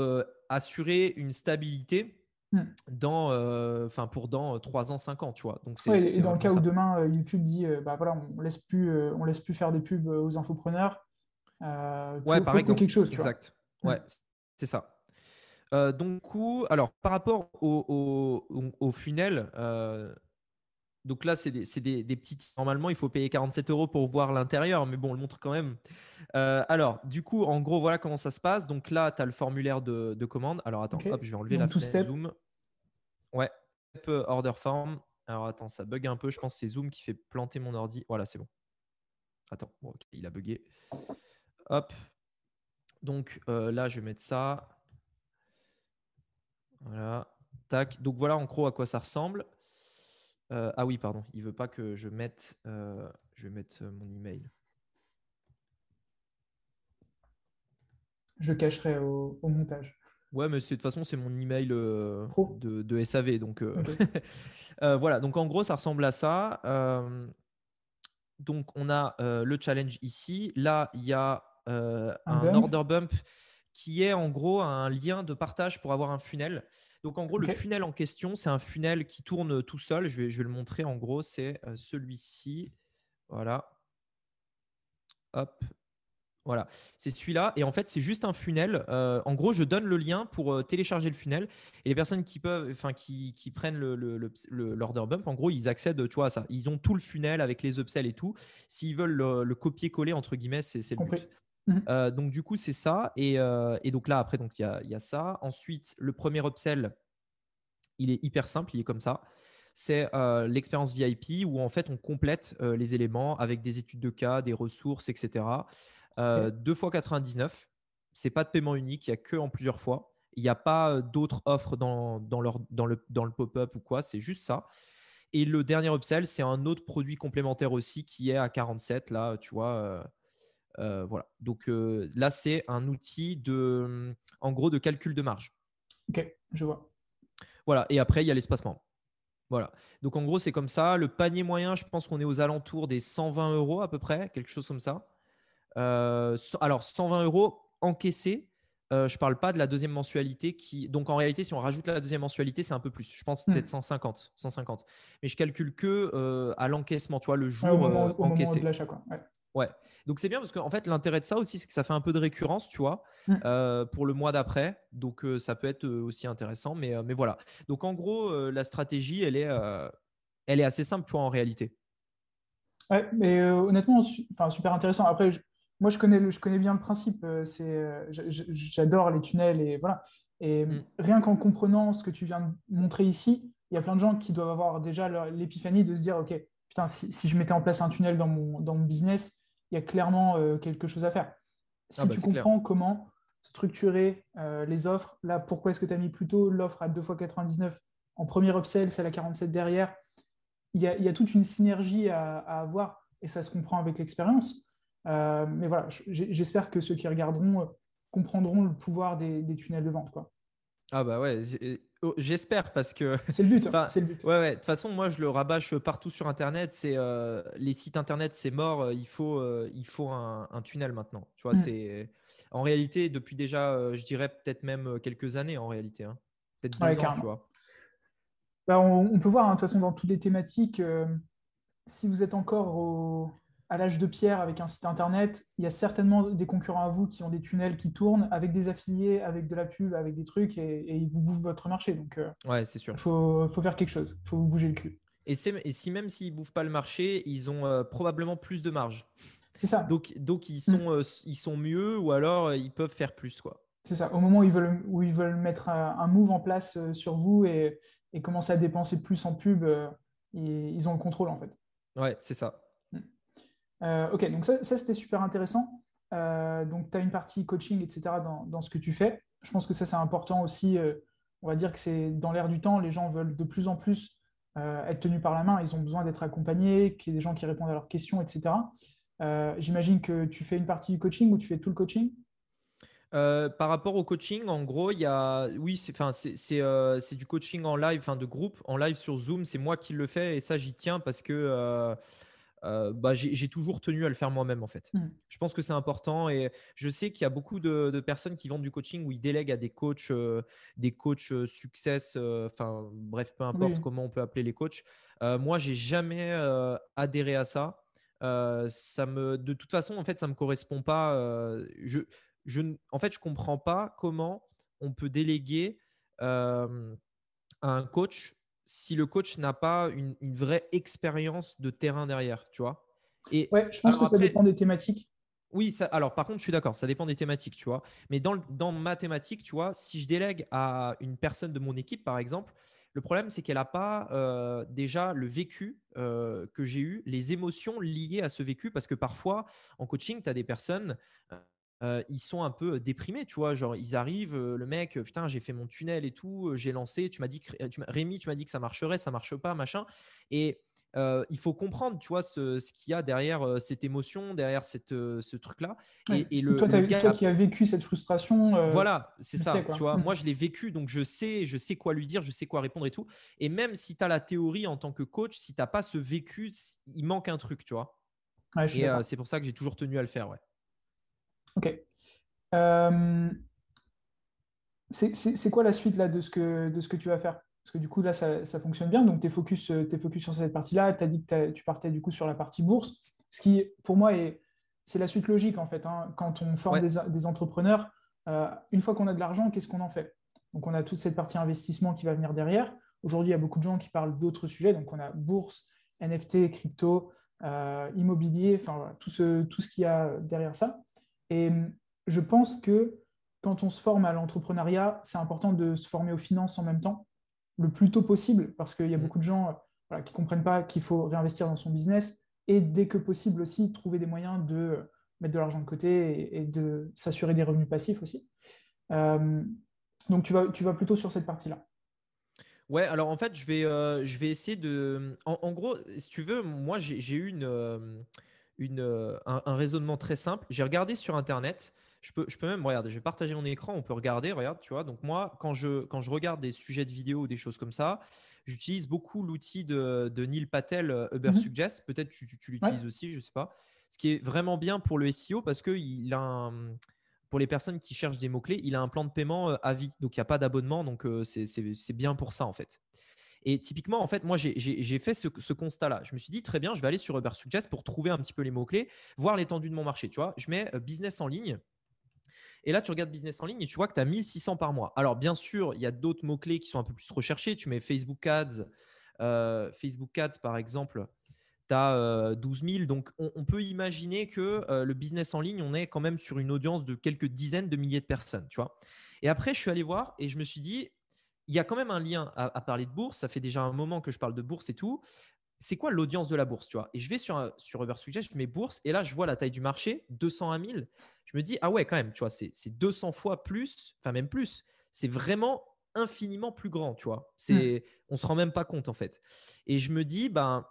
assurer une stabilité Hmm. dans, euh, enfin pour dans 3 euh, ans, 5 ans, tu vois. Donc et dans le cas où demain euh, YouTube dit, bah voilà, on laisse plus, on laisse plus faire des pubs aux infopreneurs. ouais, par exemple. quelque chose, exact. Ouais, hmm. c'est ça. donc, coup, alors par rapport au, au, au funnel, donc là, c'est des, des, des, petites. Normalement, il faut payer 47 euros pour voir l'intérieur, mais bon, on le montre quand même. Euh, alors, du coup, en gros, voilà comment ça se passe. Donc là, tu as le formulaire de, de, commande. Alors, attends, hop, je vais enlever la fenêtre Zoom. Ouais, order form. Alors, attends, ça bug un peu. Je pense que c'est Zoom qui fait planter mon ordi. Voilà, c'est bon. Attends, il a bugué. Hop. Donc euh, là, je vais mettre ça. Voilà. Tac. Donc voilà en gros à quoi ça ressemble. Euh, ah oui, pardon, il veut pas que je mette. Euh, je vais mettre euh, mon email. Je le cacherai au, montage. Ouais, mais de toute façon, c'est mon email de, SAV. Donc voilà, donc en gros, ça ressemble à ça. donc on a le challenge ici. Là, il y a un, un order bump qui est en gros un lien de partage pour avoir un funnel. Donc en gros, le funnel en question, c'est un funnel qui tourne tout seul. Je vais, je vais le montrer en gros, c'est euh, celui-ci. Voilà. Hop. Voilà, c'est celui-là. Et en fait, c'est juste un funnel. Euh, en gros, je donne le lien pour euh, télécharger le funnel. Et les personnes qui peuvent, enfin, qui, qui prennent l'order bump, en gros, ils accèdent, tu vois, à ça. Ils ont tout le funnel avec les upsells et tout. S'ils veulent le, copier-coller, entre guillemets, c'est le but. Euh, donc, du coup, c'est ça. Et, euh, et, donc là, après, il y a, y a, ça. Ensuite, le premier upsell, il est hyper simple, il est comme ça. C'est euh, l'expérience VIP où en fait, on complète les éléments avec des études de cas, des ressources, etc. Deux fois 99. C'est pas de paiement unique, il n'y a que en plusieurs fois. Il n'y a pas d'autres offres dans, dans, leur, dans le, dans le pop-up ou quoi, c'est juste ça. Et le dernier upsell, c'est un autre produit complémentaire aussi qui est à 47, là, tu vois. Voilà. Donc là, c'est un outil de, en gros, de calcul de marge. Ok, je vois. Voilà. Et après, il y a l'espacement. Voilà. Donc en gros, c'est comme ça. Le panier moyen, je pense qu'on est aux alentours des 120 euros à peu près, quelque chose comme ça. Euh, alors 120 euros encaissés. Euh, je ne parle pas de la deuxième mensualité qui. Donc en réalité, si on rajoute la deuxième mensualité, c'est un peu plus. Je pense hmm. peut-être 150, 150. Mais je calcule que euh, à l'encaissement, tu vois, le jour encaissé. Ouais. Donc c'est bien parce qu'en fait, l'intérêt de ça aussi, c'est que ça fait un peu de récurrence, tu vois, mm. euh, pour le mois d'après. Donc euh, ça peut être euh, aussi intéressant. Mais, mais voilà. Donc en gros, la stratégie, elle est, elle est assez simple, tu vois, en réalité. Ouais, mais honnêtement, enfin, super intéressant. Après, moi, je connais, je connais bien le principe. C'est, j'adore les tunnels et voilà. Et mm. rien qu'en comprenant ce que tu viens de montrer ici, il y a plein de gens qui doivent avoir déjà l'épiphanie de se dire, OK, putain, si, si, je mettais en place un tunnel dans mon, dans mon business, il y a clairement euh, quelque chose à faire. Si ah bah, tu comprends comment structurer euh, les offres, là, pourquoi est-ce que tu as mis plutôt l'offre à 2 x 99 en premier upsell, c'est la 47 derrière, il y, a, toute une synergie à, avoir et ça se comprend avec l'expérience. Euh, mais voilà, j'espère que ceux qui regarderont comprendront le pouvoir des, des tunnels de vente. Quoi. Ah bah ouais, oh, j'espère parce que. C'est le but. Hein, c'est le but. Ouais, ouais. De toute façon, moi, je le rabâche partout sur Internet. C'est euh, les sites Internet, c'est mort. Euh, il faut, euh, il faut un, tunnel maintenant. Tu vois, mm. c'est en réalité depuis déjà, je dirais peut-être même quelques années en réalité. Hein. Peut-être deux ans, tu vois. Bah, on, peut voir, hein, de toute façon, dans toutes les thématiques, si vous êtes encore au, à l'âge de pierre avec un site internet, il y a certainement des concurrents à vous qui ont des tunnels qui tournent avec des affiliés, avec de la pub, avec des trucs et, ils vous bouffent votre marché. Donc, euh, ouais, c'est sûr. Il faut, faire quelque chose. Il faut vous bouger le cul. Et, et si même s'ils ne bouffent pas le marché, ils ont euh, probablement plus de marge. C'est ça. Donc, donc ils, sont, mm. euh, ils sont mieux ou alors ils peuvent faire plus. quoi. C'est ça. Au moment où ils veulent, où ils veulent mettre un, move en place sur vous et, et, commencer à dépenser plus en pub, ils ont le contrôle en fait. Ouais, c'est ça. Euh, ok, donc ça, c'était super intéressant. Euh, donc, tu as une partie coaching, etc. Dans, ce que tu fais. Je pense que ça, c'est important aussi. Euh, on va dire que c'est dans l'air du temps, les gens veulent de plus en plus être tenus par la main. Ils ont besoin d'être accompagnés, qu'il y ait des gens qui répondent à leurs questions, etc. J'imagine que tu fais une partie du coaching ou tu fais tout le coaching? Par rapport au coaching, en gros, il y a, oui, c'est, c'est, du coaching en live, enfin de groupe, en live sur Zoom. C'est moi qui le fais et ça, j'y tiens parce que bah, j'ai toujours tenu à le faire moi-même en fait. Mmh. Je pense que c'est important et je sais qu'il y a beaucoup de, personnes qui vendent du coaching où ils délèguent à des coachs, euh, des coachs euh, success, enfin bref, peu importe comment on peut appeler les coachs. moi, j'ai jamais adhéré à ça. ça me, de toute façon, en fait, ça me correspond pas. je, je, en fait, je comprends pas comment on peut déléguer à un coach si le coach n'a pas une, vraie expérience de terrain derrière, tu vois. Et ouais, je pense que ça dépend des thématiques. Oui, ça, alors par contre, je suis d'accord, ça dépend des thématiques, tu vois. Mais dans, dans ma thématique, tu vois, si je délègue à une personne de mon équipe, par exemple, le problème, c'est qu'elle n'a pas euh, déjà le vécu euh, que j'ai eu, les émotions liées à ce vécu, parce que parfois, en coaching, tu as des personnes, euh, ils sont un peu déprimés, tu vois. Genre, ils arrivent, le mec, putain, j'ai fait mon tunnel et tout, j'ai lancé, tu m'as dit que, tu Rémi, tu m'as dit que ça marcherait, ça marche pas, machin. Et il faut comprendre, tu vois, ce, ce qu'il y a derrière cette émotion, derrière cette, ce truc-là. et, le, toi, toi, qui as vécu cette frustration. voilà, c'est ça, tu vois. Moi, je l'ai vécu, donc je sais, je sais quoi lui dire, je sais quoi répondre et tout. Et même si tu as la théorie en tant que coach, si tu n'as pas ce vécu, il manque un truc, tu vois. et c'est pour ça que j'ai toujours tenu à le faire, ouais. Ok. Euh, c'est quoi la suite là, de, ce que, de ce que tu vas faire? Parce que du coup, là, ça, fonctionne bien. Donc, tu es focus, es focus sur cette partie-là. Tu as dit que tu partais du coup sur la partie bourse. Ce qui, pour moi, est, c'est la suite logique en fait. Hein. Quand on forme des, entrepreneurs, euh, une fois qu'on a de l'argent, qu'est-ce qu'on en fait? Donc, on a toute cette partie investissement qui va venir derrière. Aujourd'hui, il y a beaucoup de gens qui parlent d'autres sujets. Donc, on a bourse, NFT, crypto, euh, immobilier, enfin, tout ce, tout ce qu'il y a derrière ça. Et je pense que quand on se forme à l'entrepreneuriat, c'est important de se former aux finances en même temps, le plus tôt possible, parce qu'il y a mm. beaucoup de gens qui ne comprennent pas qu'il faut réinvestir dans son business et dès que possible aussi trouver des moyens de mettre de l'argent de côté et, de s'assurer des revenus passifs aussi. Hum, Donc tu vas, tu vas plutôt sur cette partie-là. Ouais, alors en fait, je vais, euh, je vais essayer de. En, gros, si tu veux, moi, j'ai eu une, euh, une, euh, un, raisonnement très simple. J'ai regardé sur Internet. Je peux, je peux même regarder. Je vais partager mon écran. On peut regarder. Regarde, tu vois. Donc moi, quand je, quand je regarde des sujets de vidéo ou des choses comme ça, j'utilise beaucoup l'outil de, de, Neil Patel, Uber mhm. Suggest. Peut-être tu, tu, l'utilises aussi, je sais pas. Ce qui est vraiment bien pour le SEO parce que il a un pour les personnes qui cherchent des mots-clés, il a un plan de paiement euh, à vie. Donc, il n'y a pas d'abonnement. Donc, euh, c'est bien pour ça, en fait. Et typiquement, en fait, moi, j'ai fait ce, constat-là. Je me suis dit, très bien, je vais aller sur Uber Suggest pour trouver un petit peu les mots-clés, voir l'étendue de mon marché. Tu vois, je mets euh, business en ligne. Et là, tu regardes business en ligne et tu vois que tu as 1600 par mois. Alors, bien sûr, il y a d'autres mots-clés qui sont un peu plus recherchés. Tu mets Facebook Ads. Facebook Ads, par exemple, tu as 12 000. Donc, on, peut imaginer que euh, le business en ligne, on est quand même sur une audience de quelques dizaines de milliers de personnes. Tu vois et après, je suis allé voir et je me suis dit, il y a quand même un lien à, parler de bourse. Ça fait déjà un moment que je parle de bourse et tout. C'est quoi l'audience de la bourse tu vois? Et je vais sur, sur Uber Suggest, je mets bourse et là, je vois la taille du marché, 200 à 1000. Je me dis, ah ouais, quand même, tu vois, c'est 200 fois plus, enfin même plus. C'est vraiment infiniment plus grand, tu vois? C'est, mmh. On se rend même pas compte en fait. Et je me dis, ben,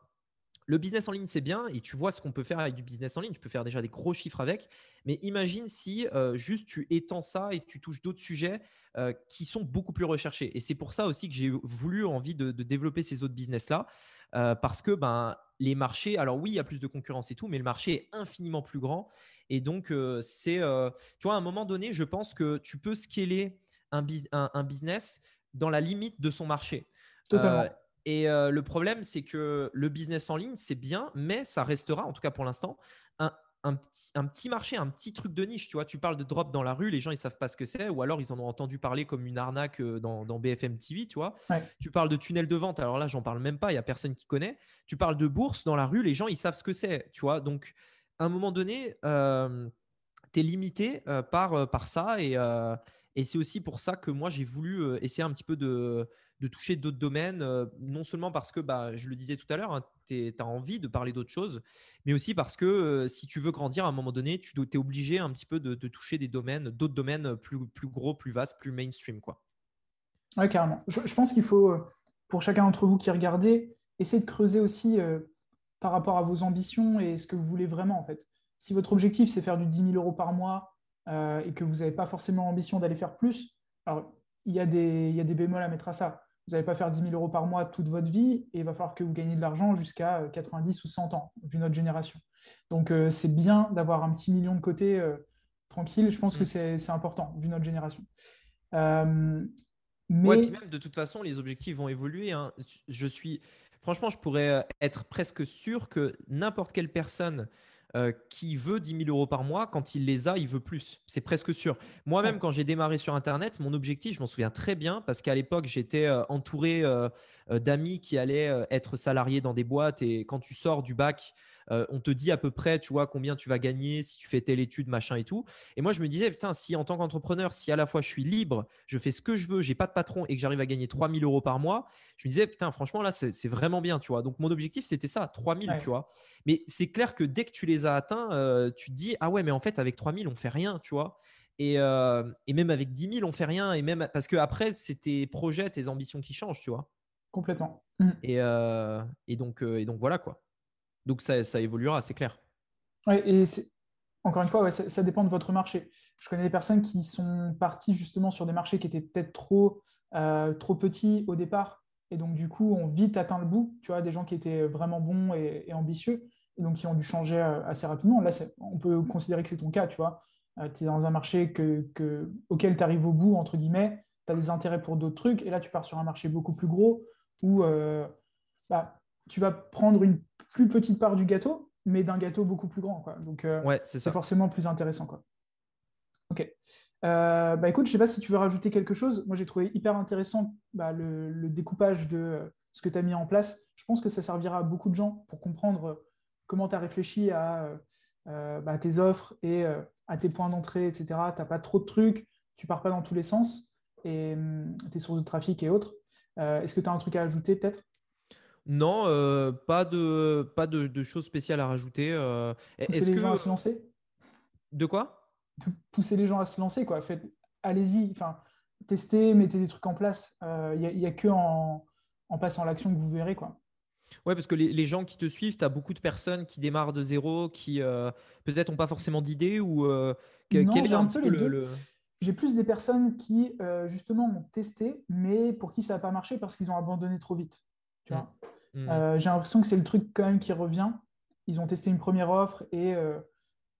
le business en ligne, c'est bien et tu vois ce qu'on peut faire avec du business en ligne. Tu peux faire déjà des gros chiffres avec. Mais imagine si euh, juste tu étends ça et tu touches d'autres sujets euh, qui sont beaucoup plus recherchés. Et c'est pour ça aussi que j'ai voulu envie de, développer ces autres business-là. Euh, parce que ben, les marchés, alors oui, il y a plus de concurrence et tout, mais le marché est infiniment plus grand. Et donc, c'est, tu vois, à un moment donné, je pense que tu peux scaler un, un business dans la limite de son marché. Totalement. Et euh, le problème, c'est que le business en ligne, c'est bien, mais ça restera, en tout cas pour l'instant, un, petit, marché, un petit truc de niche. Tu vois, tu parles de drop dans la rue, les gens ils savent pas ce que c'est, ou alors ils en ont entendu parler comme une arnaque euh, dans, BFM TV. Tu vois, tu parles de tunnel de vente. Alors là, j'en parle même pas. Il y a personne qui connaît. Tu parles de bourse dans la rue, les gens ils savent ce que c'est. Tu vois, donc à un moment donné, euh, tu es limité par, par ça et, et c'est aussi pour ça que moi j'ai voulu essayer un petit peu de de toucher d'autres domaines, euh, non seulement parce que, bah, je le disais tout à l'heure, hein, tu as envie de parler d'autres choses, mais aussi parce que euh, si tu veux grandir à un moment donné, tu es obligé un petit peu de, toucher des domaines, d'autres domaines plus, plus gros, plus vastes, plus mainstream. Quoi. Carrément. Je, pense qu'il faut, euh, pour chacun d'entre vous qui regardez, essayer de creuser aussi par rapport à vos ambitions et ce que vous voulez vraiment en fait. Si votre objectif c'est faire du 10 000 euros par mois et que vous n'avez pas forcément ambition d'aller faire plus, alors il y, il y a des bémols à mettre à ça vous n'allez pas faire 10 000 euros par mois toute votre vie et il va falloir que vous gagnez de l'argent jusqu'à 90 euh, ou 100 ans, vu notre génération. Donc, euh, c'est bien d'avoir un petit million de côté euh, tranquille. Je pense que mm. c'est important, vu notre génération. mais... puis même de toute façon, les objectifs vont évoluer. Hein. Je suis, franchement, je pourrais être presque sûr que n'importe quelle personne euh, qui veut 10 000 euros par mois, quand il les a, il veut plus. C'est presque sûr. Moi-même, quand j'ai démarré sur Internet, mon objectif, je m'en souviens très bien, parce qu'à l'époque, j'étais euh, entouré euh, d'amis qui allaient être salariés dans des boîtes. Et quand tu sors du bac, euh, on te dit à peu près, tu vois, combien tu vas gagner si tu fais telle étude, machin et tout. Et moi, je me disais, putain, si en tant qu'entrepreneur, si à la fois je suis libre, je fais ce que je veux, j'ai pas de patron et que j'arrive à gagner 3000 euros par mois, je me disais, putain, franchement, là, c'est vraiment bien, tu vois. Donc, mon objectif, c'était ça, 3000, tu vois. Mais c'est clair que dès que tu les as atteints, euh, tu te dis, ah ouais, mais en fait, avec 3000, on fait rien, tu vois. Et, euh, et, même avec 10 000, on fait rien. Et même parce que après, c'est tes projets, tes ambitions qui changent, tu vois. Complètement. Mmh. Et, et, donc, et donc voilà quoi. Donc ça, évoluera, c'est clair. Ouais, et encore une fois, ça, dépend de votre marché. Je connais des personnes qui sont parties justement sur des marchés qui étaient peut-être trop, euh, trop petits au départ, et donc du coup ont vite atteint le bout. Tu vois, des gens qui étaient vraiment bons et, ambitieux, et donc qui ont dû changer euh, assez rapidement. Là, on peut considérer que c'est ton cas, tu vois. Euh, tu es dans un marché que, auquel tu arrives au bout, entre guillemets, tu as des intérêts pour d'autres trucs, et là tu pars sur un marché beaucoup plus gros où bah, tu vas prendre une plus petite part du gâteau, mais d'un gâteau beaucoup plus grand. Quoi. Donc, euh, ouais, c'est forcément plus intéressant. Quoi. Ok. Euh, bah écoute, je ne sais pas si tu veux rajouter quelque chose. Moi, j'ai trouvé hyper intéressant bah, le, découpage de euh, ce que tu as mis en place. Je pense que ça servira à beaucoup de gens pour comprendre comment tu as réfléchi à, bah, tes offres et à tes points d'entrée, etc. Tu n'as pas trop de trucs, tu pars pas dans tous les sens et hum, tes sources de trafic et autres. Est-ce que tu as un truc à ajouter peut-être? Non, euh, pas de pas de, choses spéciales à rajouter. Euh, Pousser les gens à se lancer? De quoi? Pousser les gens à se lancer, quoi. allez-y. Enfin, testez, mettez des trucs en place. Il n'y a, que en, passant l'action que vous verrez. quoi. Ouais, parce que les, gens qui te suivent, tu as beaucoup de personnes qui démarrent de zéro, qui peut-être n'ont pas forcément d'idée ou quel est un, peu le, J'ai plus des personnes qui, justement, ont testé, mais pour qui ça n'a pas marché parce qu'ils ont abandonné trop vite. Tu mmh. vois mmh. J'ai l'impression que c'est le truc quand même qui revient. Ils ont testé une première offre et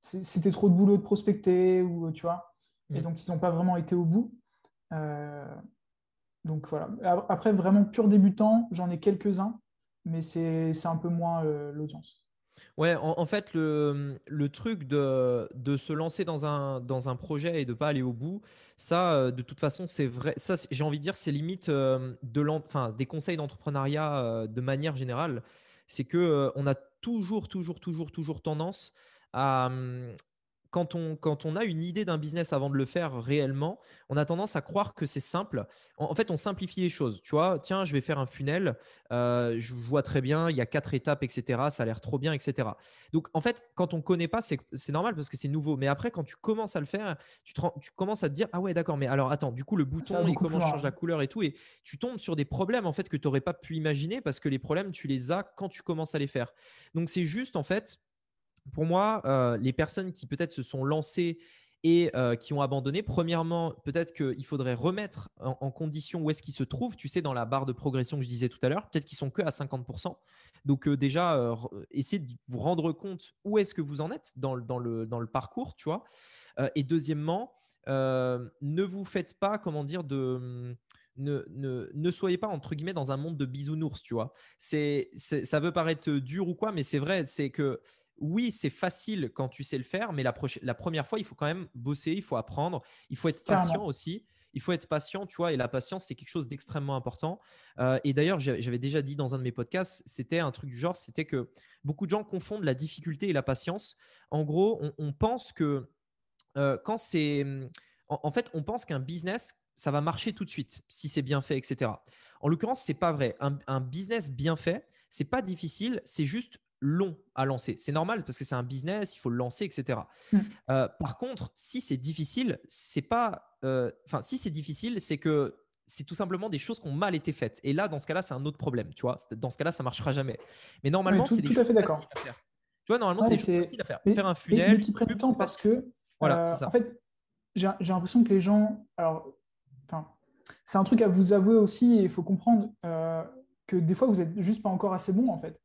c'était trop de boulot de prospecter ou tu vois. Et mm. donc, ils n'ont pas vraiment été au bout. Euh, donc voilà. Après, vraiment pur débutant, j'en ai quelques-uns, mais c'est un peu moins euh, l'audience. Ouais, en, fait, le, le truc de, de, se lancer dans un, dans un projet et de ne pas aller au bout, ça, euh, de toute façon, c'est vrai. Ça, j'ai envie de dire, c'est limite de enfin, des conseils d'entrepreneuriat de manière générale. C'est que on a toujours, toujours, toujours, toujours tendance à, hum, quand on, quand on a une idée d'un business avant de le faire réellement, on a tendance à croire que c'est simple. En, fait, on simplifie les choses. Tu vois, tiens, je vais faire un funnel, euh, je vois très bien, il y a quatre étapes, etc. Ça a l'air trop bien, etc. Donc, en fait, quand on ne connaît pas, c'est normal parce que c'est nouveau. Mais après, quand tu commences à le faire, tu, tu commences à te dire, ah ouais, d'accord, mais alors attends, du coup, le bouton, et comment je change la couleur et tout. Et tu tombes sur des problèmes, en fait, que tu n'aurais pas pu imaginer parce que les problèmes, tu les as quand tu commences à les faire. Donc, c'est juste, en fait, pour moi, euh, les personnes qui peut-être se sont lancées et euh, qui ont abandonné, premièrement, peut-être qu'il faudrait remettre en, condition où est-ce qu'ils se trouvent. Tu sais, dans la barre de progression que je disais tout à l'heure, peut-être qu'ils sont que à 50%. Donc euh, déjà, essayez de vous rendre compte où est-ce que vous en êtes dans, le, dans le parcours, tu vois. et deuxièmement, ne vous faites pas, comment dire, de… Ne, ne, ne, soyez pas entre guillemets dans un monde de bisounours, tu vois. C'est, ça veut paraître dur ou quoi, mais c'est vrai, c'est que oui, c'est facile quand tu sais le faire, mais la, première fois, il faut quand même bosser, il faut apprendre, il faut être patient aussi. Il faut être patient, tu vois, et la patience, c'est quelque chose d'extrêmement important. Euh, et d'ailleurs, j'avais déjà dit dans un de mes podcasts, c'était un truc du genre, c'était que beaucoup de gens confondent la difficulté et la patience. En gros, on, pense que euh, quand c'est… En, fait, on pense qu'un business, ça va marcher tout de suite, si c'est bien fait, etc. En l'occurrence, c'est pas vrai. Un, un business bien fait, c'est pas difficile, c'est juste long à lancer. C'est normal parce que c'est un business, il faut le lancer, etc. Mm. Euh, par contre, si c'est difficile, c'est pas. Euh, enfin, si c'est difficile, c'est que c'est tout simplement des choses qui ont mal été faites. Et là, dans ce cas-là, c'est un autre problème. Tu vois, dans ce cas-là, ça marchera jamais. Mais normalement, c'est des choses faciles à faire. Tu vois, normalement, c'est des choses faciles à faire. faire un funnel. Mais qui prennent du temps parce que. Voilà, euh, ça. En fait, j'ai l'impression que les gens. Alors, c'est un truc à vous avouer aussi. Il faut comprendre que des fois, vous n'êtes juste pas encore assez bon, en fait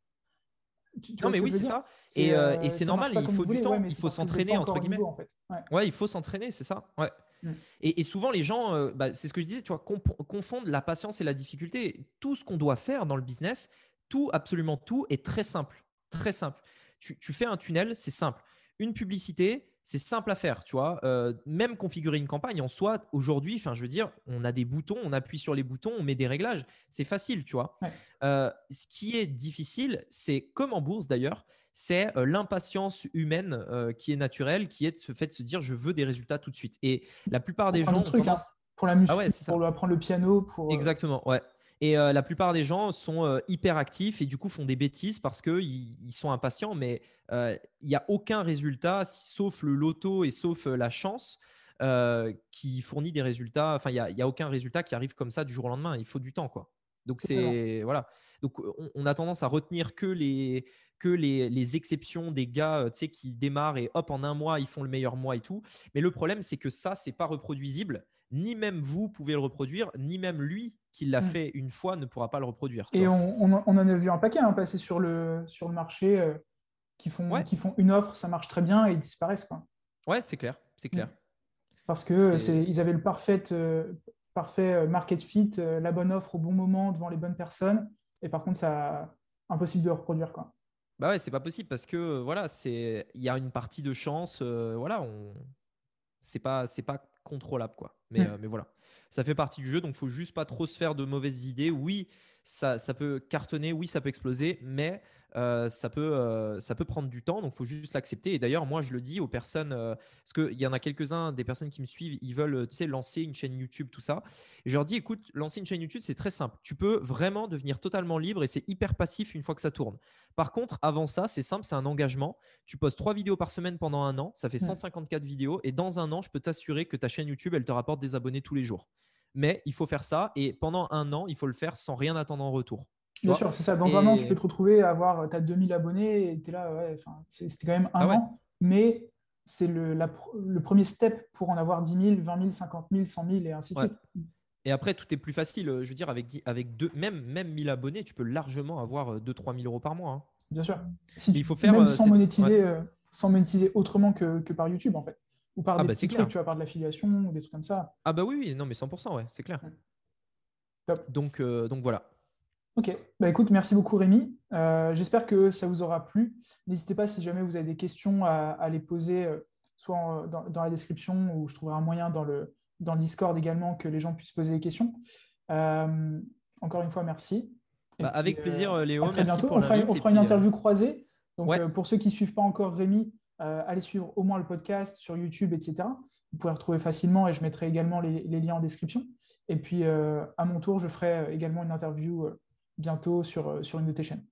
non, mais oui, c'est ça. Et, euh, et c'est normal, il faut du temps, il faut s'entraîner, entre guillemets. en fait. ouais. il faut s'entraîner, c'est ça. Ouais. Mm. Et, et, souvent, les gens, euh, bah, c'est ce que je disais, tu vois, confondent la patience et la difficulté. Tout ce qu'on doit faire dans le business, tout, absolument tout, est très simple. Très simple. Tu, tu fais un tunnel, c'est simple. Une publicité, c'est simple à faire, tu vois. Euh, même configurer une campagne en soi, aujourd'hui, enfin, je veux dire, on a des boutons, on appuie sur les boutons, on met des réglages. C'est facile, tu vois. Euh, ce qui est difficile, c'est comme en bourse d'ailleurs, c'est euh, l'impatience humaine qui est naturelle, qui est ce fait de se dire je veux des résultats tout de suite. Et la plupart des gens. Truc, hein. pour la musique, ah pour apprendre le piano. Pour, Exactement, ouais. Et la plupart des gens sont hyper actifs et du coup font des bêtises parce qu'ils ils sont impatients, mais il n'y a aucun résultat sauf le loto et sauf la chance qui fournit des résultats. Enfin, il n'y a, a, aucun résultat qui arrive comme ça du jour au lendemain. Il faut du temps, quoi. Donc c'est voilà. Donc on, a tendance à retenir que les que les, les exceptions des gars, tu sais, qui démarrent et hop en un mois ils font le meilleur mois et tout. Mais le problème c'est que ça c'est pas reproduisible. Ni même vous pouvez le reproduire, ni même lui qui l'a mm. fait une fois ne pourra pas le reproduire. Et on, on, en a vu un paquet hein, passer sur le, sur le marché euh, qui, font, qui font une offre, ça marche très bien et ils disparaissent. Quoi. Ouais, c'est clair. C'est clair. Mm. Parce qu'ils avaient le parfait, euh, parfait euh, market fit, la bonne offre au bon moment devant les bonnes personnes. Et par contre, ça impossible de reproduire. Quoi. Bah ouais, c'est pas possible parce que voilà, c'est il y a une partie de chance. voilà, on c'est pas c'est pas contrôlable quoi. Mais, mm. mais voilà ça fait partie du jeu, donc il faut juste pas trop se faire de mauvaises idées. Oui, ça, ça peut cartonner, oui, ça peut exploser, mais euh, ça, peut, euh, ça peut prendre du temps, donc il faut juste l'accepter. Et d'ailleurs, moi, je le dis aux personnes, euh, parce qu'il y en a quelques-uns des personnes qui me suivent, ils veulent tu sais, lancer une chaîne YouTube, tout ça. Et je leur dis, écoute, lancer une chaîne YouTube, c'est très simple. Tu peux vraiment devenir totalement libre et c'est hyper passif une fois que ça tourne. Par contre, avant ça, c'est simple, c'est un engagement. Tu postes trois vidéos par semaine pendant un an, ça fait 154 vidéos, et dans un an, je peux t'assurer que ta chaîne YouTube, elle te rapporte des abonnés tous les jours. mais il faut faire ça et pendant un an, il faut le faire sans rien attendre en retour. Bien sûr, c'est ça. Dans un an, tu peux te retrouver à avoir, tu as 2000 abonnés et tu es là, ouais, c'était quand même un ah an, mais c'est le, le, premier step pour en avoir 10 000, 20 000, 50 000, 100 000 et ainsi de suite. Et après, tout est plus facile. Je veux dire, avec, avec deux, même, même 1000 abonnés, tu peux largement avoir 2-3 000 euros par mois. Hein. Bien sûr. Si il faut faire, même euh, sans monétiser, euh, sans monétiser autrement que, que, par YouTube, en fait. Ou par ah des bah petits trucs, tu vas par de l'affiliation ou des trucs comme ça. Ah bah oui, oui, non, mais 100%, ouais, c'est clair. Top. Donc, euh, donc voilà. Ok, bah écoute, merci beaucoup Rémi. J'espère que ça vous aura plu. N'hésitez pas si jamais vous avez des questions à, à les poser, soit dans, dans, la description ou je trouverai un moyen dans le, dans le Discord également que les gens puissent poser des questions. encore une fois, merci. Bah, avec plaisir, euh, Léo. très bientôt. on fera, une interview euh, croisée. Donc, euh, pour ceux qui ne suivent pas encore Rémi, allez suivre au moins le podcast sur YouTube, etc. Vous pouvez retrouver facilement et je mettrai également les, liens en description. Et puis, à mon tour, je ferai également une interview bientôt sur, sur une de tes chaînes.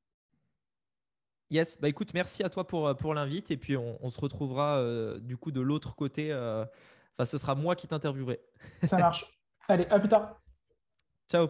Yes, bah écoute, merci à toi pour, pour l'invite et puis on, se retrouvera du coup de l'autre côté. Enfin, ce sera moi qui t'interviewerai. Ça marche. Allez, à plus tard. Ciao.